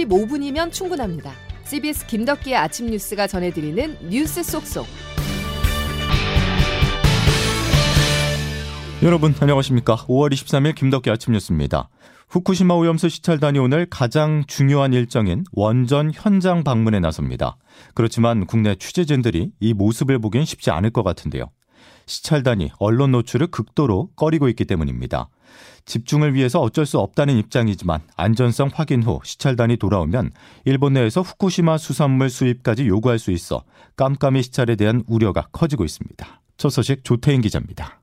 15분이면 충분합니다. CBS 김덕기의 아침 뉴스가 전해드리는 뉴스 속속. 여러분 안녕하십니까? 5월 23일 김덕기 아침 뉴스입니다. 후쿠시마 오염수 시찰단이 오늘 가장 중요한 일정인 원전 현장 방문에 나섭니다. 그렇지만 국내 취재진들이 이 모습을 보기엔 쉽지 않을 것 같은데요. 시찰단이 언론 노출을 극도로 꺼리고 있기 때문입니다. 집중을 위해서 어쩔 수 없다는 입장이지만 안전성 확인 후 시찰단이 돌아오면 일본 내에서 후쿠시마 수산물 수입까지 요구할 수 있어 깜깜이 시찰에 대한 우려가 커지고 있습니다. 첫 소식 조태인 기자입니다.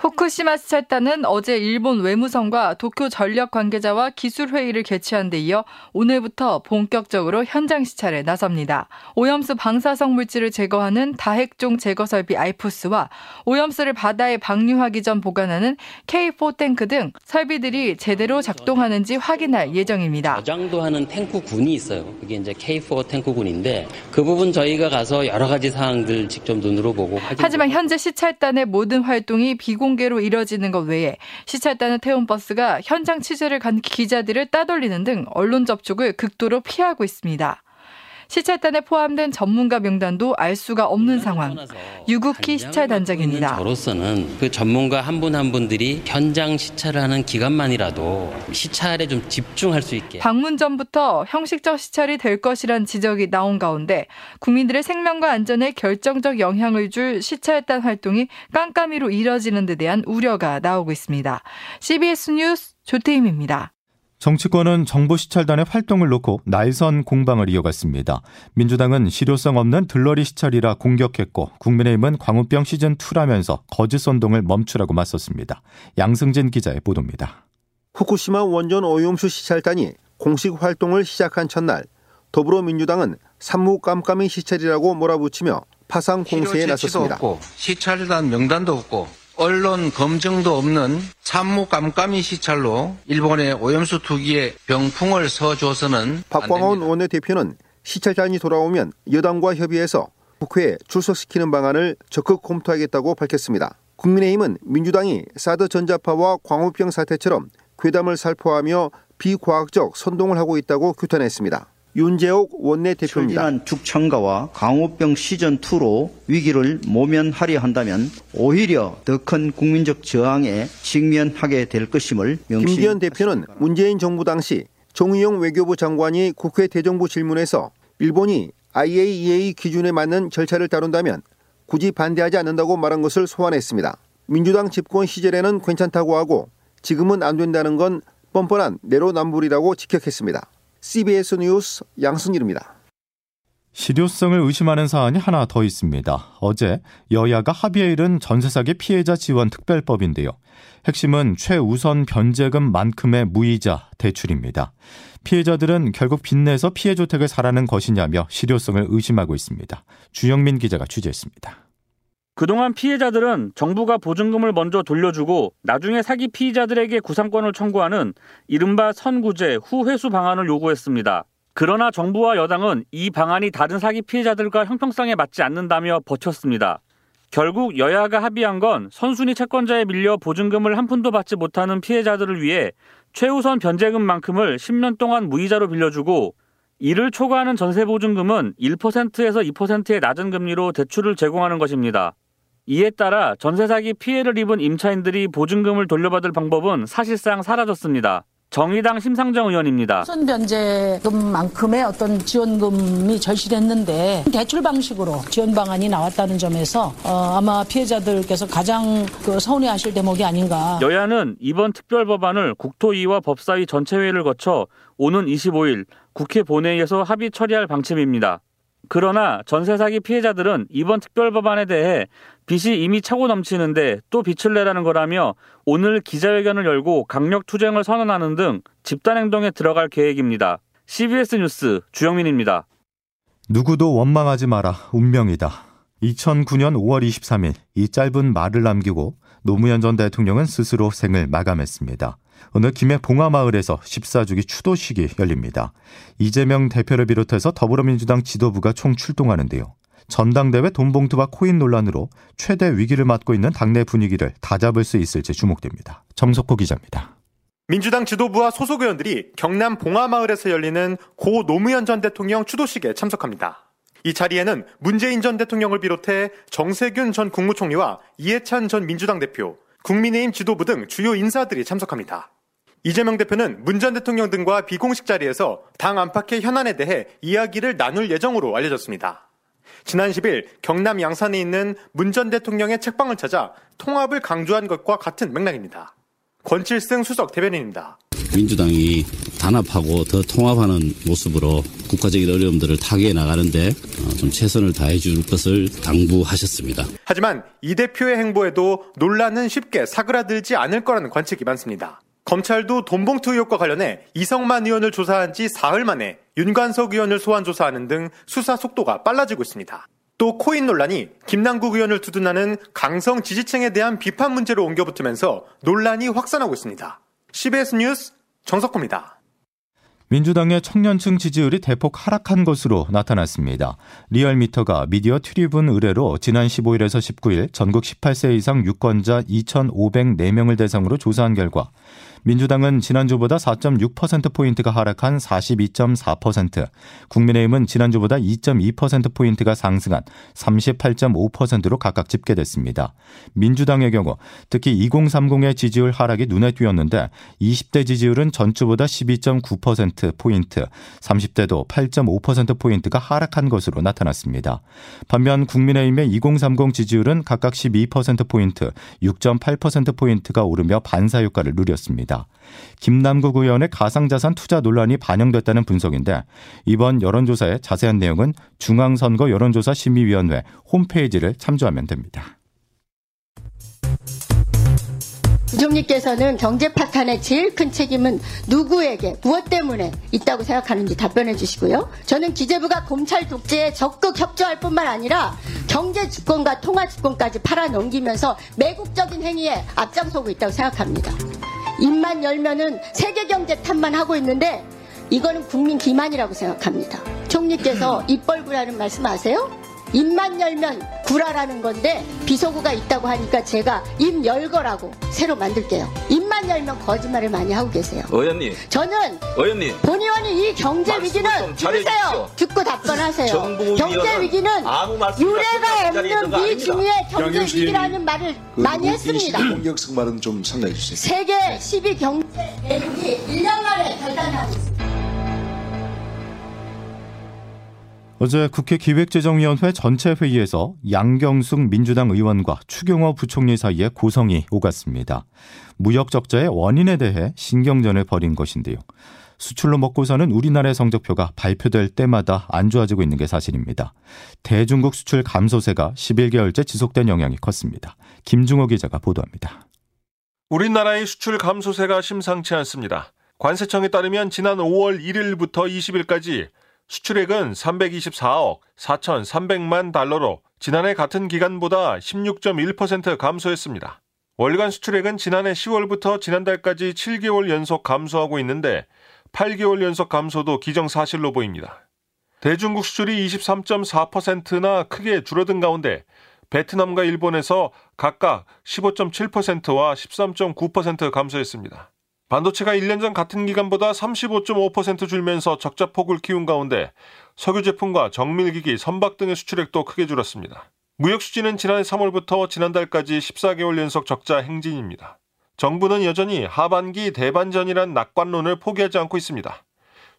후쿠시마 시찰단은 어제 일본 외무성과 도쿄 전력 관계자와 기술 회의를 개최한 데 이어 오늘부터 본격적으로 현장 시찰에 나섭니다. 오염수 방사성 물질을 제거하는 다핵종 제거 설비 아이푸스와 오염수를 바다에 방류하기 전 보관하는 K4 탱크 등 설비들이 제대로 작동하는지 확인할 예정입니다. 저장도 하는 탱크군이 있어요. 그게 이제 K4 탱크군인데 그 부분 저희가 가서 여러 가지 사항들 직접 눈으로 보고 하지만 현재 시찰단의 모든 활동이 비공 비 공개로 이뤄지는 것 외에 시찰단은 태운 버스가 현장 취재를 간 기자들을 따돌리는 등 언론 접촉을 극도로 피하고 있습니다. 시찰단에 포함된 전문가 명단도 알 수가 없는 상황. 유국희 시찰단장입니다. 저로서는 그 전문가 한 분한 한 분들이 현장 시찰을 하는 기간만이라도 시찰에 좀 집중할 수 있게. 방문 전부터 형식적 시찰이 될 것이란 지적이 나온 가운데 국민들의 생명과 안전에 결정적 영향을 줄 시찰단 활동이 깜깜이로 이뤄지는 데 대한 우려가 나오고 있습니다. CBS 뉴스 조태임입니다. 정치권은 정부 시찰단의 활동을 놓고 날선 공방을 이어갔습니다. 민주당은 실효성 없는 들러리 시찰이라 공격했고 국민의힘은 광우병 시즌2라면서 거짓 선동을 멈추라고 맞섰습니다. 양승진 기자의 보도입니다. 후쿠시마 원전 오염수 시찰단이 공식 활동을 시작한 첫날 더불어민주당은 산무 깜깜이 시찰이라고 몰아붙이며 파상 공세에 나섰습니다. 없고, 시찰단 명단도 없고 언론 검증도 없는 산무 깜깜이 시찰로 일본의 오염수 투기에 병풍을 서줘서는 박광원 원내대표는 시찰단이 돌아오면 여당과 협의해서 국회에 출석시키는 방안을 적극 검토하겠다고 밝혔습니다. 국민의힘은 민주당이 사드 전자파와 광우병 사태처럼 괴담을 살포하며 비과학적 선동을 하고 있다고 규탄했습니다. 윤재옥 원내대표입니다. 철진한 죽창가와 강호병 시즌2로 위기를 모면하려 한다면 오히려 더 큰 국민적 저항에 직면하게 될 것임을 명시 김기현 대표는 문재인 정부 당시 정의용 외교부 장관이 국회 대정부 질문에서 일본이 IAEA 기준에 맞는 절차를 따른다면 굳이 반대하지 않는다고 말한 것을 소환했습니다. 민주당 집권 시절에는 괜찮다고 하고 지금은 안 된다는 건 뻔뻔한 내로남불이라고 직격했습니다. CBS 뉴스 양승일입니다. 실효성을 의심하는 사안이 하나 더 있습니다. 어제 여야가 합의에 이른 전세 사기 피해자 지원 특별법인데요. 핵심은 최우선 변제금만큼의 무이자 대출입니다. 피해자들은 결국 빚내서 피해 주택을 사라는 것이냐며 실효성을 의심하고 있습니다. 주영민 기자가 취재했습니다. 그동안 피해자들은 정부가 보증금을 먼저 돌려주고 나중에 사기 피의자들에게 구상권을 청구하는 이른바 선구제 후회수 방안을 요구했습니다. 그러나 정부와 여당은 이 방안이 다른 사기 피해자들과 형평성에 맞지 않는다며 버텼습니다. 결국 여야가 합의한 건 선순위 채권자에 밀려 보증금을 한 푼도 받지 못하는 피해자들을 위해 최우선 변제금만큼을 10년 동안 무이자로 빌려주고 이를 초과하는 전세보증금은 1%에서 2%의 낮은 금리로 대출을 제공하는 것입니다. 이에 따라 전세 사기 피해를 입은 임차인들이 보증금을 돌려받을 방법은 사실상 사라졌습니다. 정의당 심상정 의원입니다. 선 변제금만큼의 어떤 지원금이 절실했는데 대출 방식으로 지원 방안이 나왔다는 점에서 어, 아마 피해자들께서 가장 그 서운해하실 대목이 아닌가. 여야는 이번 특별 법안을 국토위와 법사위 전체회의를 거쳐 오는 25일 국회 본회의에서 합의 처리할 방침입니다. 그러나 전세 사기 피해자들은 이번 특별 법안에 대해 빚이 이미 차고 넘치는데 또 빚을 내라는 거라며 오늘 기자회견을 열고 강력 투쟁을 선언하는 등 집단 행동에 들어갈 계획입니다. CBS 뉴스 주영민입니다. 누구도 원망하지 마라. 운명이다. 2009년 5월 23일 이 짧은 말을 남기고 노무현 전 대통령은 스스로 생을 마감했습니다. 오늘 김해 봉화마을에서 14주기 추도식이 열립니다. 이재명 대표를 비롯해서 더불어민주당 지도부가 총 출동하는데요. 전당대회 돈봉투와 코인 논란으로 최대 위기를 맞고 있는 당내 분위기를 다잡을 수 있을지 주목됩니다. 정석호 기자입니다. 민주당 지도부와 소속 의원들이 경남 봉화마을에서 열리는 고 노무현 전 대통령 추도식에 참석합니다. 이 자리에는 문재인 전 대통령을 비롯해 정세균 전 국무총리와 이해찬 전 민주당 대표, 국민의힘 지도부 등 주요 인사들이 참석합니다. 이재명 대표는 문 전 대통령 등과 비공식 자리에서 당 안팎의 현안에 대해 이야기를 나눌 예정으로 알려졌습니다. 지난 10일 경남 양산에 있는 문 전 대통령의 책방을 찾아 통합을 강조한 것과 같은 맥락입니다. 권칠승 수석 대변인입니다. 민주당이 단합하고 더 통합하는 모습으로 국가적인 어려움들을 타개해 나가는데 어, 좀 최선을 다해 줄 것을 당부하셨습니다. 하지만 이 대표의 행보에도 논란은 쉽게 사그라들지 않을 거라는 관측이 많습니다. 검찰도 돈봉투 의혹과 관련해 이성만 의원을 조사한 지 사흘 만에 윤관석 의원을 소환 조사하는 등 수사 속도가 빨라지고 있습니다. 또 코인 논란이 김남국 의원을 두둔하는 강성 지지층에 대한 비판 문제로 옮겨 붙으면서 논란이 확산하고 있습니다. CBS 뉴스 정석호입니다. 민주당의 청년층 지지율이 대폭 하락한 것으로 나타났습니다. 리얼미터가 미디어트리뷴 의뢰로 지난 15일에서 19일 전국 18세 이상 유권자 2,504명을 대상으로 조사한 결과 민주당은 지난주보다 4.6%포인트가 하락한 42.4%, 국민의힘은 지난주보다 2.2%포인트가 상승한 38.5%로 각각 집계됐습니다. 민주당의 경우 특히 2030의 지지율 하락이 눈에 띄었는데 20대 지지율은 전주보다 12.9%포인트, 30대도 8.5%포인트가 하락한 것으로 나타났습니다. 반면 국민의힘의 2030 지지율은 각각 12%포인트, 6.8%포인트가 오르며 반사 효과를 누렸습니다. 김남국 의원의 가상자산 투자 논란이 반영됐다는 분석인데 이번 여론조사의 자세한 내용은 중앙선거 여론조사 심의위원회 홈페이지를 참조하면 됩니다. 부총리께서는 경제 파탄의 제일 큰 책임은 누구에게 무엇 때문에 있다고 생각하는지 답변해 주시고요. 저는 기재부가 검찰 독재에 적극 협조할 뿐만 아니라 경제 주권과 통화 주권까지 팔아넘기면서 매국적인 행위에 앞장서고 있다고 생각합니다. 입만 열면은 세계 경제 탓만 하고 있는데 이거는 국민 기만이라고 생각합니다. 총리께서 입 벌구라는 말씀 아세요? 입만 열면 구라라는 건데 비속어가 있다고 하니까 제가 입 열거라고 새로 만들게요. 입만 열면 거짓말을 많이 하고 계세요. 의원님. 저는 의원님. 본 의원이 이 경제 위기는 들으세요. 듣고 답변하세요. 경제 위기는 유례가 없는 미중의 경제 위기라는 말을 그 많이 했습니다. 공격성 말은 좀 상당히 주세요. 세계 10위 경제 대국이 1년 만 어제 국회 기획재정위원회 전체 회의에서 양경숙 민주당 의원과 추경호 부총리 사이에 고성이 오갔습니다. 무역 적자의 원인에 대해 신경전을 벌인 것인데요. 수출로 먹고 사는 우리나라의 성적표가 발표될 때마다 안 좋아지고 있는 게 사실입니다. 대중국 수출 감소세가 11개월째 지속된 영향이 컸습니다. 김중호 기자가 보도합니다. 우리나라의 수출 감소세가 심상치 않습니다. 관세청에 따르면 지난 5월 1일부터 20일까지 수출액은 324억 4,300만 달러로 지난해 같은 기간보다 16.1% 감소했습니다. 월간 수출액은 지난해 10월부터 지난달까지 7개월 연속 감소하고 있는데 8개월 연속 감소도 기정사실로 보입니다. 대중국 수출이 23.4%나 크게 줄어든 가운데 베트남과 일본에서 각각 15.7%와 13.9% 감소했습니다. 반도체가 1년 전 같은 기간보다 35.5% 줄면서 적자 폭을 키운 가운데 석유 제품과 정밀기기, 선박 등의 수출액도 크게 줄었습니다. 무역 수지는 지난해 3월부터 지난달까지 14개월 연속 적자 행진입니다. 정부는 여전히 하반기 대반전이란 낙관론을 포기하지 않고 있습니다.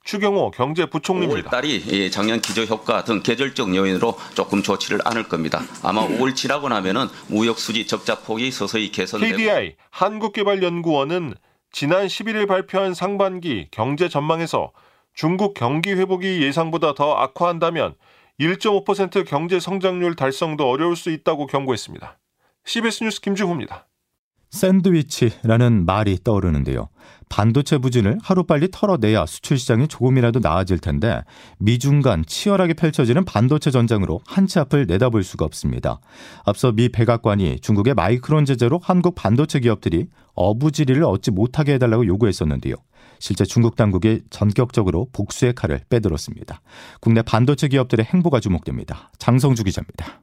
추경호 경제부총리입니다. 5월달이 작년 기저효과 등 계절적 요인으로 조금 좋지를 않을 겁니다. 아마 5월 지나고 나면은 무역 수지 적자 폭이 서서히 개선되고 KDI 한국개발연구원은 지난 11일 발표한 상반기 경제 전망에서 중국 경기 회복이 예상보다 더 악화한다면 1.5% 경제 성장률 달성도 어려울 수 있다고 경고했습니다. CBS 뉴스 김주호입니다. 샌드위치라는 말이 떠오르는데요. 반도체 부진을 하루빨리 털어내야 수출 시장이 조금이라도 나아질 텐데 미중 간 치열하게 펼쳐지는 반도체 전장으로 한치 앞을 내다볼 수가 없습니다. 앞서 미 백악관이 중국의 마이크론 제재로 한국 반도체 기업들이 어부지리를 얻지 못하게 해달라고 요구했었는데요. 실제 중국 당국이 전격적으로 복수의 칼을 빼들었습니다. 국내 반도체 기업들의 행보가 주목됩니다. 장성주 기자입니다.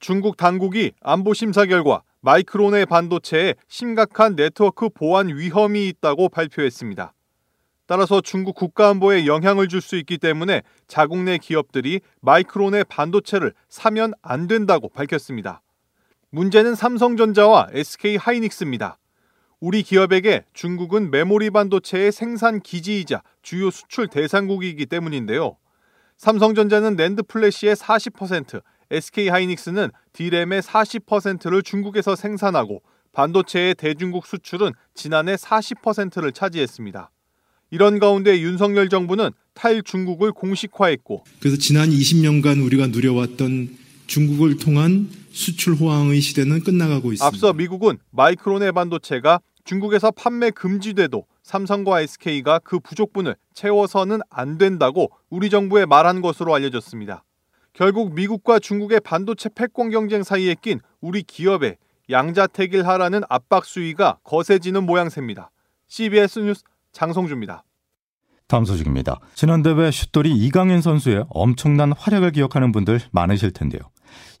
중국 당국이 안보 심사 결과 마이크론의 반도체에 심각한 네트워크 보안 위험이 있다고 발표했습니다. 따라서 중국 국가안보에 영향을 줄 수 있기 때문에 자국 내 기업들이 마이크론의 반도체를 사면 안 된다고 밝혔습니다. 문제는 삼성전자와 SK 하이닉스입니다. 우리 기업에게 중국은 메모리 반도체의 생산 기지이자 주요 수출 대상국이기 때문인데요. 삼성전자는 NAND flash의 40%, SK 하이닉스는 DRAM의 40%를 중국에서 생산하고 반도체의 대중국 수출은 지난해 40%를 차지했습니다. 이런 가운데 윤석열 정부는 탈중국을 공식화했고 그래서 지난 20년간 우리가 누려왔던 중국을 통한 수출 호황의 시대는 끝나가고 있습니다. 앞서 미국은 마이크론의 반도체가 중국에서 판매 금지돼도 삼성과 SK가 그 부족분을 채워서는 안 된다고 우리 정부에 말한 것으로 알려졌습니다. 결국 미국과 중국의 반도체 패권 경쟁 사이에 낀 우리 기업의 양자택일 하라는 압박 수위가 거세지는 모양새입니다. CBS 뉴스 장성주입니다. 다음 소식입니다. 지난 대회 슛돌이 이강인 선수의 엄청난 활약을 기억하는 분들 많으실 텐데요.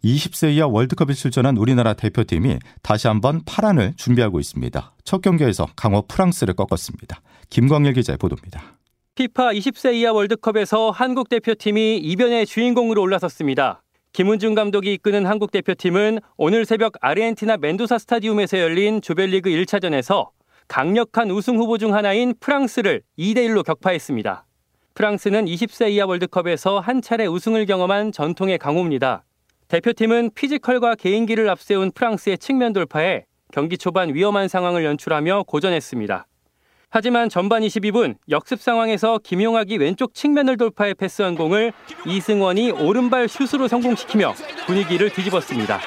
20세 이하 월드컵에 출전한 우리나라 대표팀이 다시 한번 파란을 준비하고 있습니다. 첫 경기에서 강호 프랑스를 꺾었습니다. 김광일 기자의 보도입니다. 피파 20세 이하 월드컵에서 한국 대표팀이 이변의 주인공으로 올라섰습니다. 김은중 감독이 이끄는 한국 대표팀은 오늘 새벽 아르헨티나 멘도사 스타디움에서 열린 조별리그 1차전에서 강력한 우승 후보 중 하나인 프랑스를 2대1로 격파했습니다. 프랑스는 20세 이하 월드컵에서 한 차례 우승을 경험한 전통의 강호입니다. 대표팀은 피지컬과 개인기를 앞세운 프랑스의 측면 돌파에 경기 초반 위험한 상황을 연출하며 고전했습니다. 하지만 전반 22분 역습 상황에서 김용학이 왼쪽 측면을 돌파해 패스한 공을 이승원이 오른발 슛으로 성공시키며 분위기를 뒤집었습니다.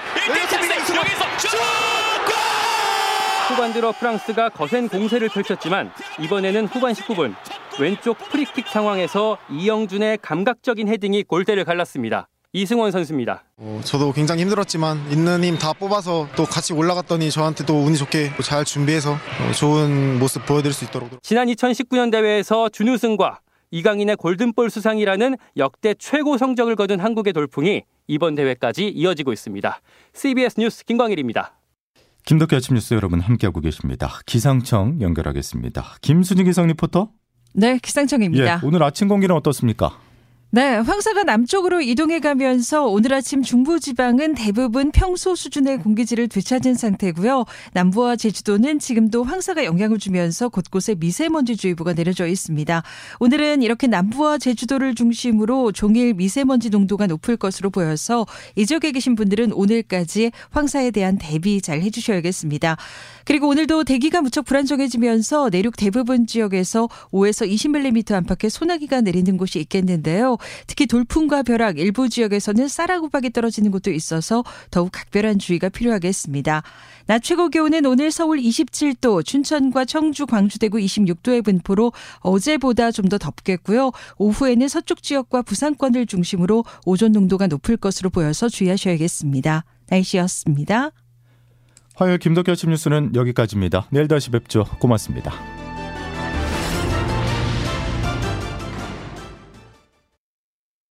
후반 들어 프랑스가 거센 공세를 펼쳤지만 이번에는 후반 19분 왼쪽 프리킥 상황에서 이영준의 감각적인 헤딩이 골대를 갈랐습니다. 이승원 선수입니다. 어, 저도 굉장히 힘들었지만 있는 힘 다 뽑아서 또 같이 올라갔더니 저한테 또 운이 좋게 잘 준비해서 어, 좋은 모습 보여드릴 수 있도록. 지난 2019년 대회에서 준우승과 이강인의 골든볼 수상이라는 역대 최고 성적을 거둔 한국의 돌풍이 이번 대회까지 이어지고 있습니다. CBS 뉴스 김광일입니다. 김덕기 아침 뉴스 여러분 함께하고 계십니다. 기상청 연결하겠습니다. 김순희 기상 리포터. 네, 기상청입니다. 예, 오늘 아침 공기는 어떻습니까? 네, 황사가 남쪽으로 이동해 가면서 오늘 아침 중부지방은 대부분 평소 수준의 공기질을 되찾은 상태고요. 남부와 제주도는 지금도 황사가 영향을 주면서 곳곳에 미세먼지주의보가 내려져 있습니다. 오늘은 이렇게 남부와 제주도를 중심으로 종일 미세먼지 농도가 높을 것으로 보여서 이 지역에 계신 분들은 오늘까지 황사에 대한 대비 잘 해주셔야겠습니다. 그리고 오늘도 대기가 무척 불안정해지면서 내륙 대부분 지역에서 5에서 20mm 안팎의 소나기가 내리는 곳이 있겠는데요. 특히 돌풍과 벼락 일부 지역에서는 쌀아구박이 떨어지는 곳도 있어서 더욱 각별한 주의가 필요하겠습니다. 낮 최고 기온은 오늘 서울 27도, 춘천과 청주, 광주, 대구 26도의 분포로 어제보다 좀 더 덥겠고요. 오후에는 서쪽 지역과 부산권을 중심으로 오존 농도가 높을 것으로 보여서 주의하셔야겠습니다. 날씨였습니다. 화요일 김덕기 아침 뉴스는 여기까지입니다. 내일 다시 뵙죠. 고맙습니다.